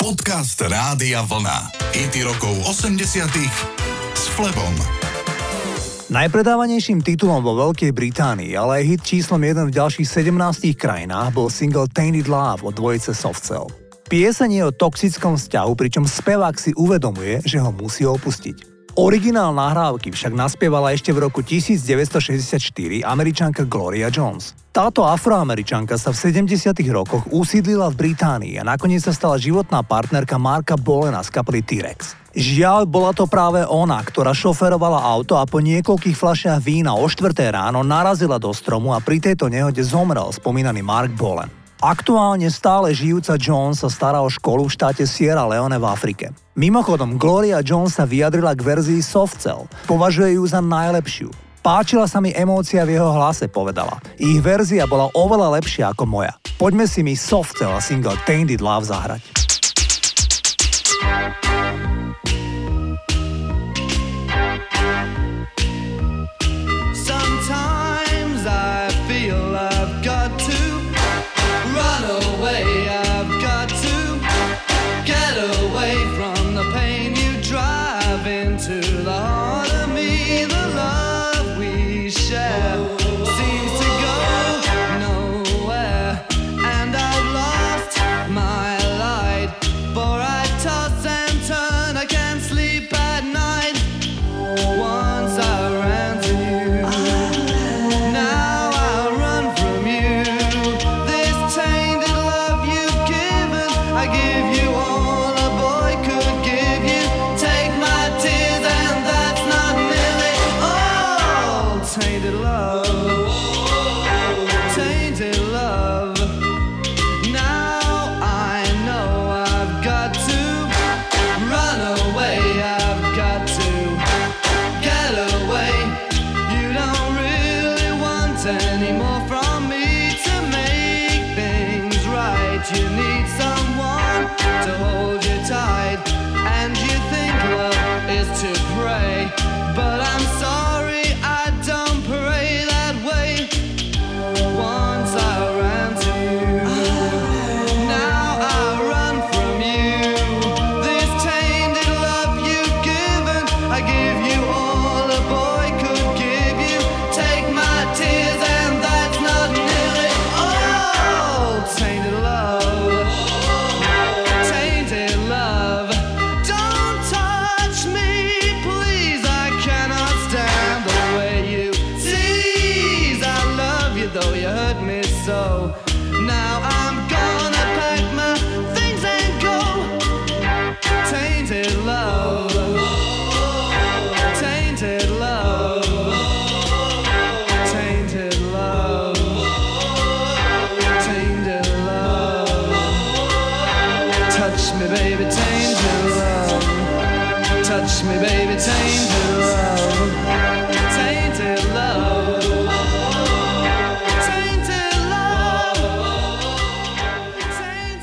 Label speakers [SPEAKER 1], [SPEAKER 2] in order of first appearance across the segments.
[SPEAKER 1] Podcast Rádia Vlna. IT rokov 80 s Flebom.
[SPEAKER 2] Najpredávanejším titulom vo Veľkej Británii, ale aj hit číslom 1 v ďalších 17 krajinách bol single Tainted Love od dvojice Softcell. Pieseň je o toxickom vzťahu, pričom spevák si uvedomuje, že ho musí opustiť. Originál nahrávky však naspievala ešte v roku 1964 američanka Gloria Jones. Táto afroameričanka sa v 70. rokoch usídlila v Británii a nakoniec sa stala životná partnerka Marka Bolena z kapely T-Rex. Žiaľ, bola to práve ona, ktorá šoferovala auto a po niekoľkých fľašiach vína o 4. ráno narazila do stromu a pri tejto nehode zomrel spomínaný Mark Bolen. Aktuálne stále žijúca Jones sa stará o školu v štáte Sierra Leone v Afrike. Mimochodom, Gloria Jones sa vyjadrila k verzii Softcell. Považuje ju za najlepšiu. Páčila sa mi emócia v jeho hlase, povedala. Ich verzia bola oveľa lepšia ako moja. Poďme si mi Softcell a single Tainted Love zahrať.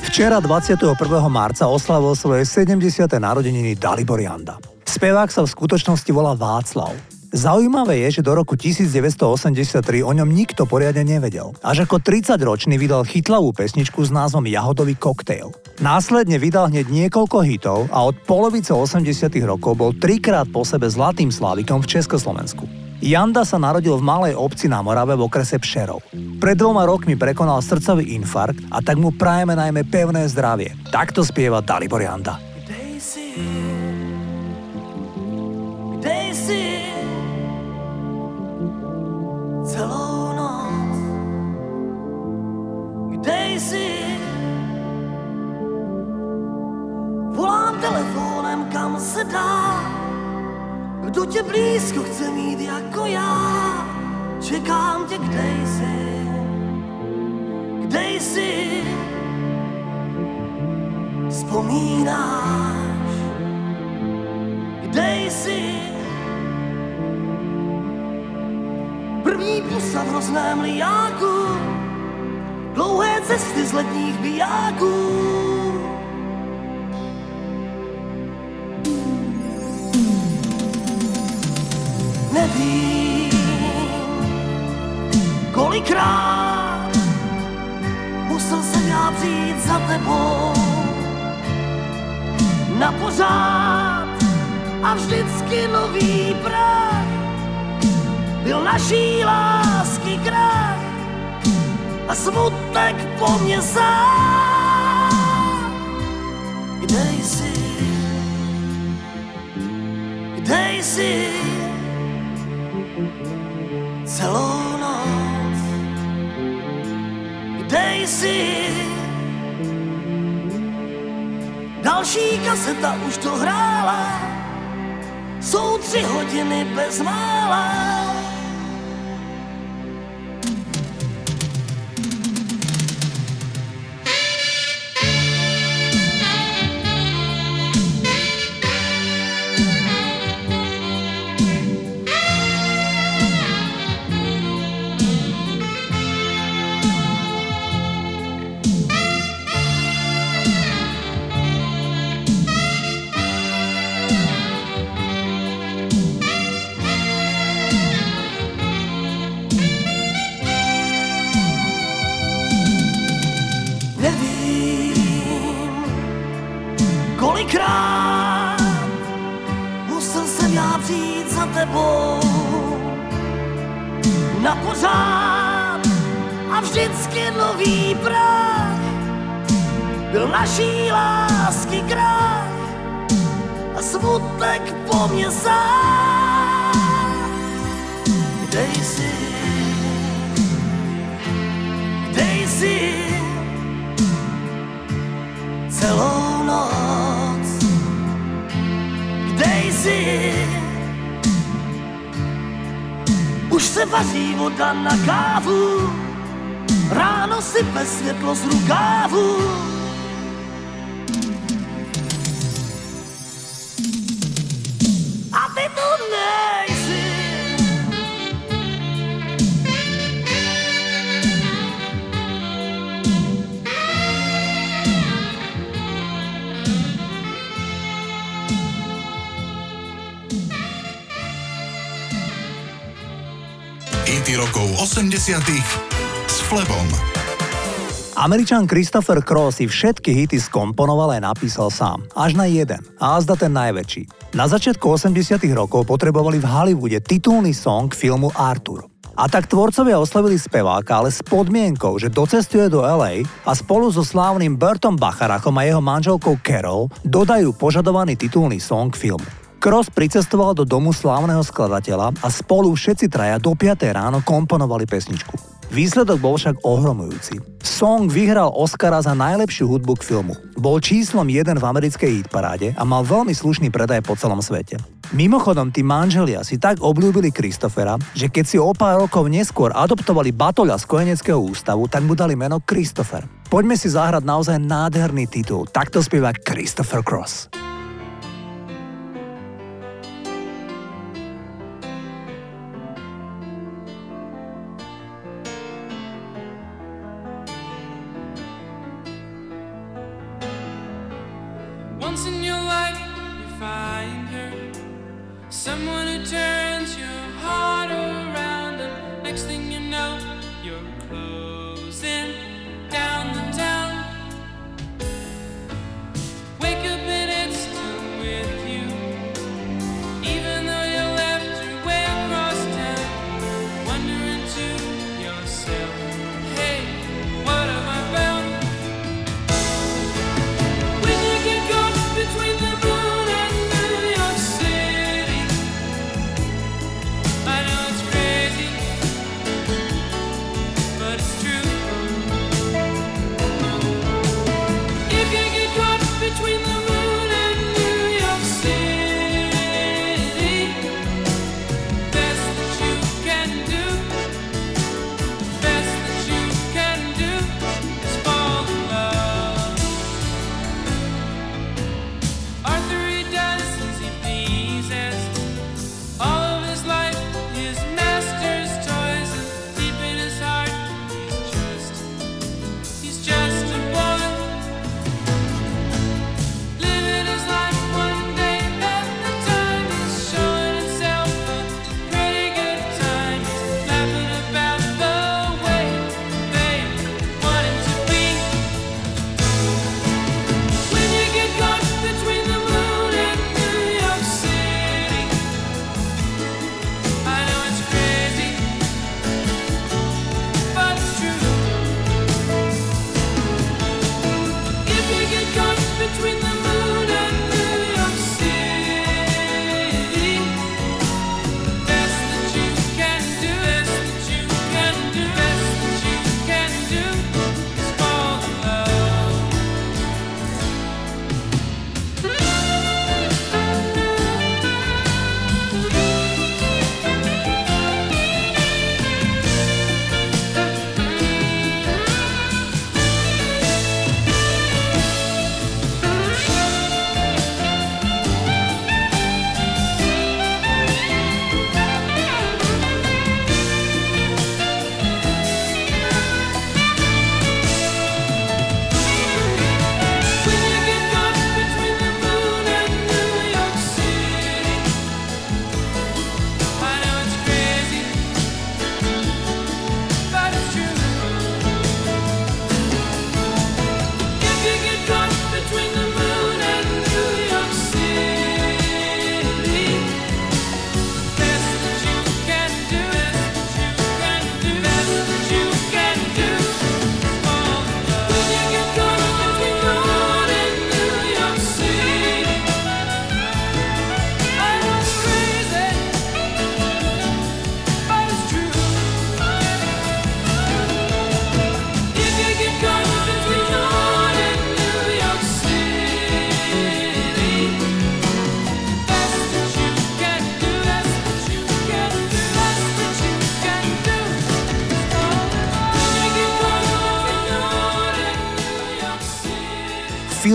[SPEAKER 2] Včera 21. marca oslavil svoje 70. narodeniny Dalibor Janda. Spevák sa v skutočnosti volá Václav. Zaujímavé je, že do roku 1983 o ňom nikto poriadne nevedel. Až ako 30-ročný vydal chytlavú pesničku s názvom Jahodový koktejl. Následne vydal hneď niekoľko hitov a od polovice 80 rokov bol trikrát po sebe zlatým slávikom v Československu. Janda sa narodil v malej obci na Morave v okrese Pšerov. Pred dvoma rokmi prekonal srdcový infarkt a tak mu prajeme najmä pevné zdravie. Takto spieva Dalibor Janda. celou Jsi? Volám telefonem, kam se dá. Kdo tě blízko chce mít jako já, čekám tě, kde jsi, kde jsi, vzpomínáš, kde jsi. První pusa v hrozném liáku, dlouhé cesty z letních bijáků, Kolikrát musel jsem já přijít za tebou,
[SPEAKER 3] na pořád a vždycky nový prach byl naší lásky krach a smutek po. Kde jsi? Kde jsi? Celou noc. Jsi? Další kaseta už to hrála, jsou tři hodiny bez mála. Naší lásky krách a smutek po mně sám. Kde jsi? Kde jsi? Celou noc. Kde jsi? Už se vaří voda na kávu, ráno sype světlo z rukávu.
[SPEAKER 1] 80 s Flebom.
[SPEAKER 4] Američan Christopher Cross si všetky hity skomponoval aj napísal sám. Až na jeden. A azda ten najväčší. Na začiatku 80 rokov potrebovali v Hollywoode titulný song filmu Arthur. A tak tvorcovia oslavili speváka, ale s podmienkou, že docestuje do LA a spolu so slávnym Burtom Bacharachom a jeho manželkou Carol dodajú požadovaný titulný song filmu. Cross pricestoval do domu slávneho skladateľa a spolu všetci traja do 5. ráno komponovali pesničku. Výsledok bol však ohromujúci. Song vyhral Oscara za najlepšiu hudbu k filmu. Bol číslom 1 v americkej hitparáde a mal veľmi slušný predaj po celom svete. Mimochodom, tí manželia si tak obľúbili Kristofera, že keď si o pár rokov neskôr adoptovali batoľa z kojeneckého ústavu, tak mu dali meno Christopher. Poďme si zahrať naozaj nádherný titul. Takto spieva Christopher Cross.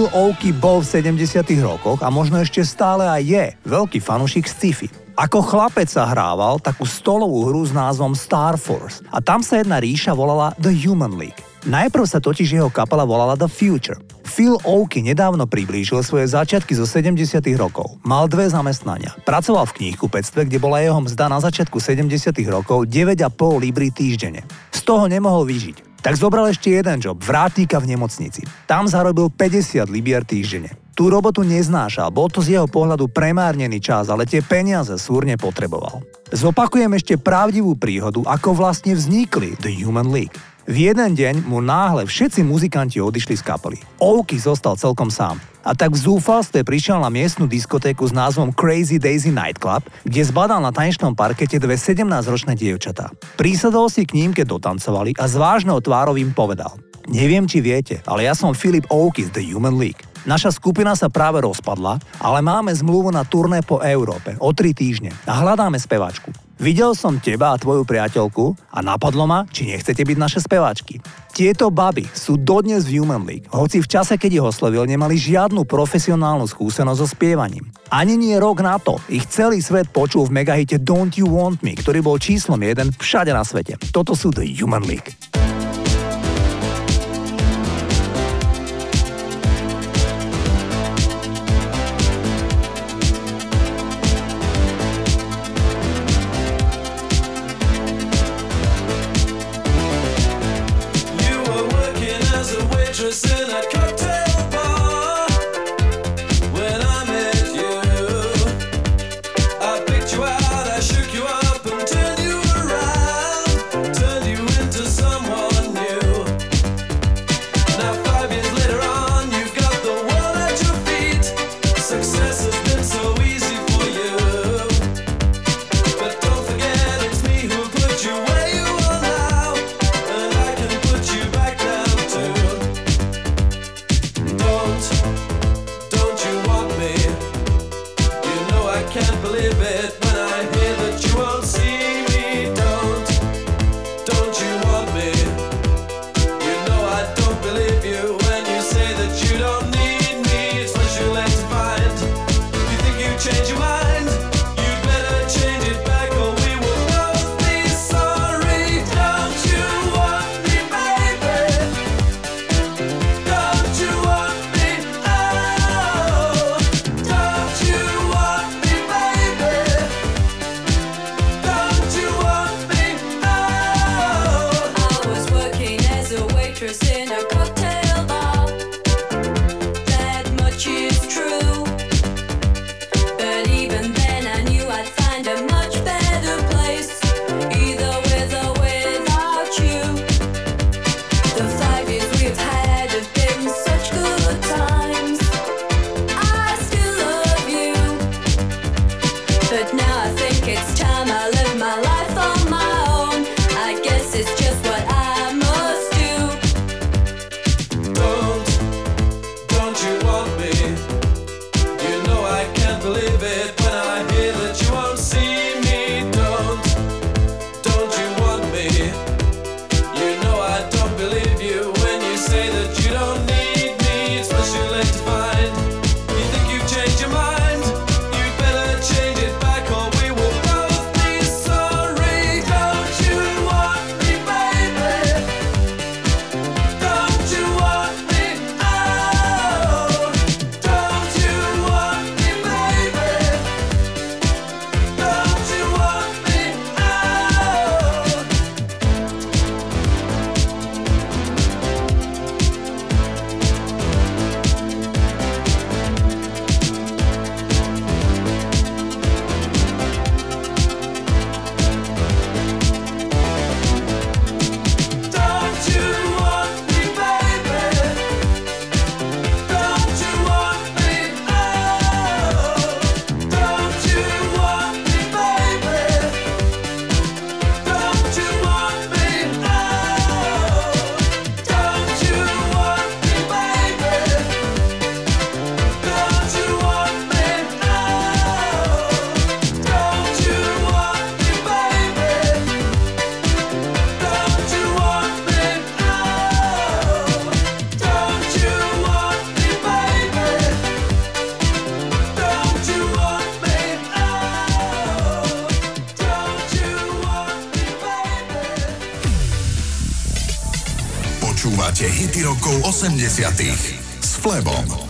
[SPEAKER 4] Oaky bol v 70 rokoch a možno ešte stále aj je veľký fanušik sci-fi. Ako chlapec sa hrával takú stolovú hru s názvom Star Force a tam sa jedna ríša volala The Human League. Najprv sa totiž jeho kapela volala The Future. Phil Oaky nedávno priblížil svoje začiatky zo 70 rokov. Mal dve zamestnania. Pracoval v knihkupectve, kde bola jeho mzda na začiatku 70 rokov 9,5 libry týždenne. Z toho nemohol vyžiť. Tak zobral ešte jeden job, vrátnika v nemocnici. Tam zarobil 50 libier týždenne. Tú robotu neznášal, bol to z jeho pohľadu premárnený čas, ale tie peniaze súrne potreboval. Zopakujem ešte pravdivú príhodu, ako vlastne vznikli The Human League. V jeden deň mu náhle všetci muzikanti odišli z kapely. Oaky zostal celkom sám. A tak v zúfalstve prišiel na miestnu diskotéku s názvom Crazy Daisy Nightclub, kde zbadal na tanečnom parkete dve 17-ročné dievčatá. Prísadol si k ním, keď dotancovali a s vážnou tvárou im povedal Neviem, či viete, ale ja som Philip Oaky z The Human League. Naša skupina sa práve rozpadla, ale máme zmluvu na turné po Európe o 3 týždne a hľadáme speváčku. Videl som teba a tvoju priateľku a napadlo ma, či nechcete byť naše speváčky. Tieto baby sú dodnes v Human League, hoci v čase, keď ich oslovil, nemali žiadnu profesionálnu skúsenosť so spievaním. Ani nie rok na to, ich celý svet počul v megahite Don't You Want Me, ktorý bol číslom jeden všade na svete. Toto sú The Human League.
[SPEAKER 1] 80 s Flebom.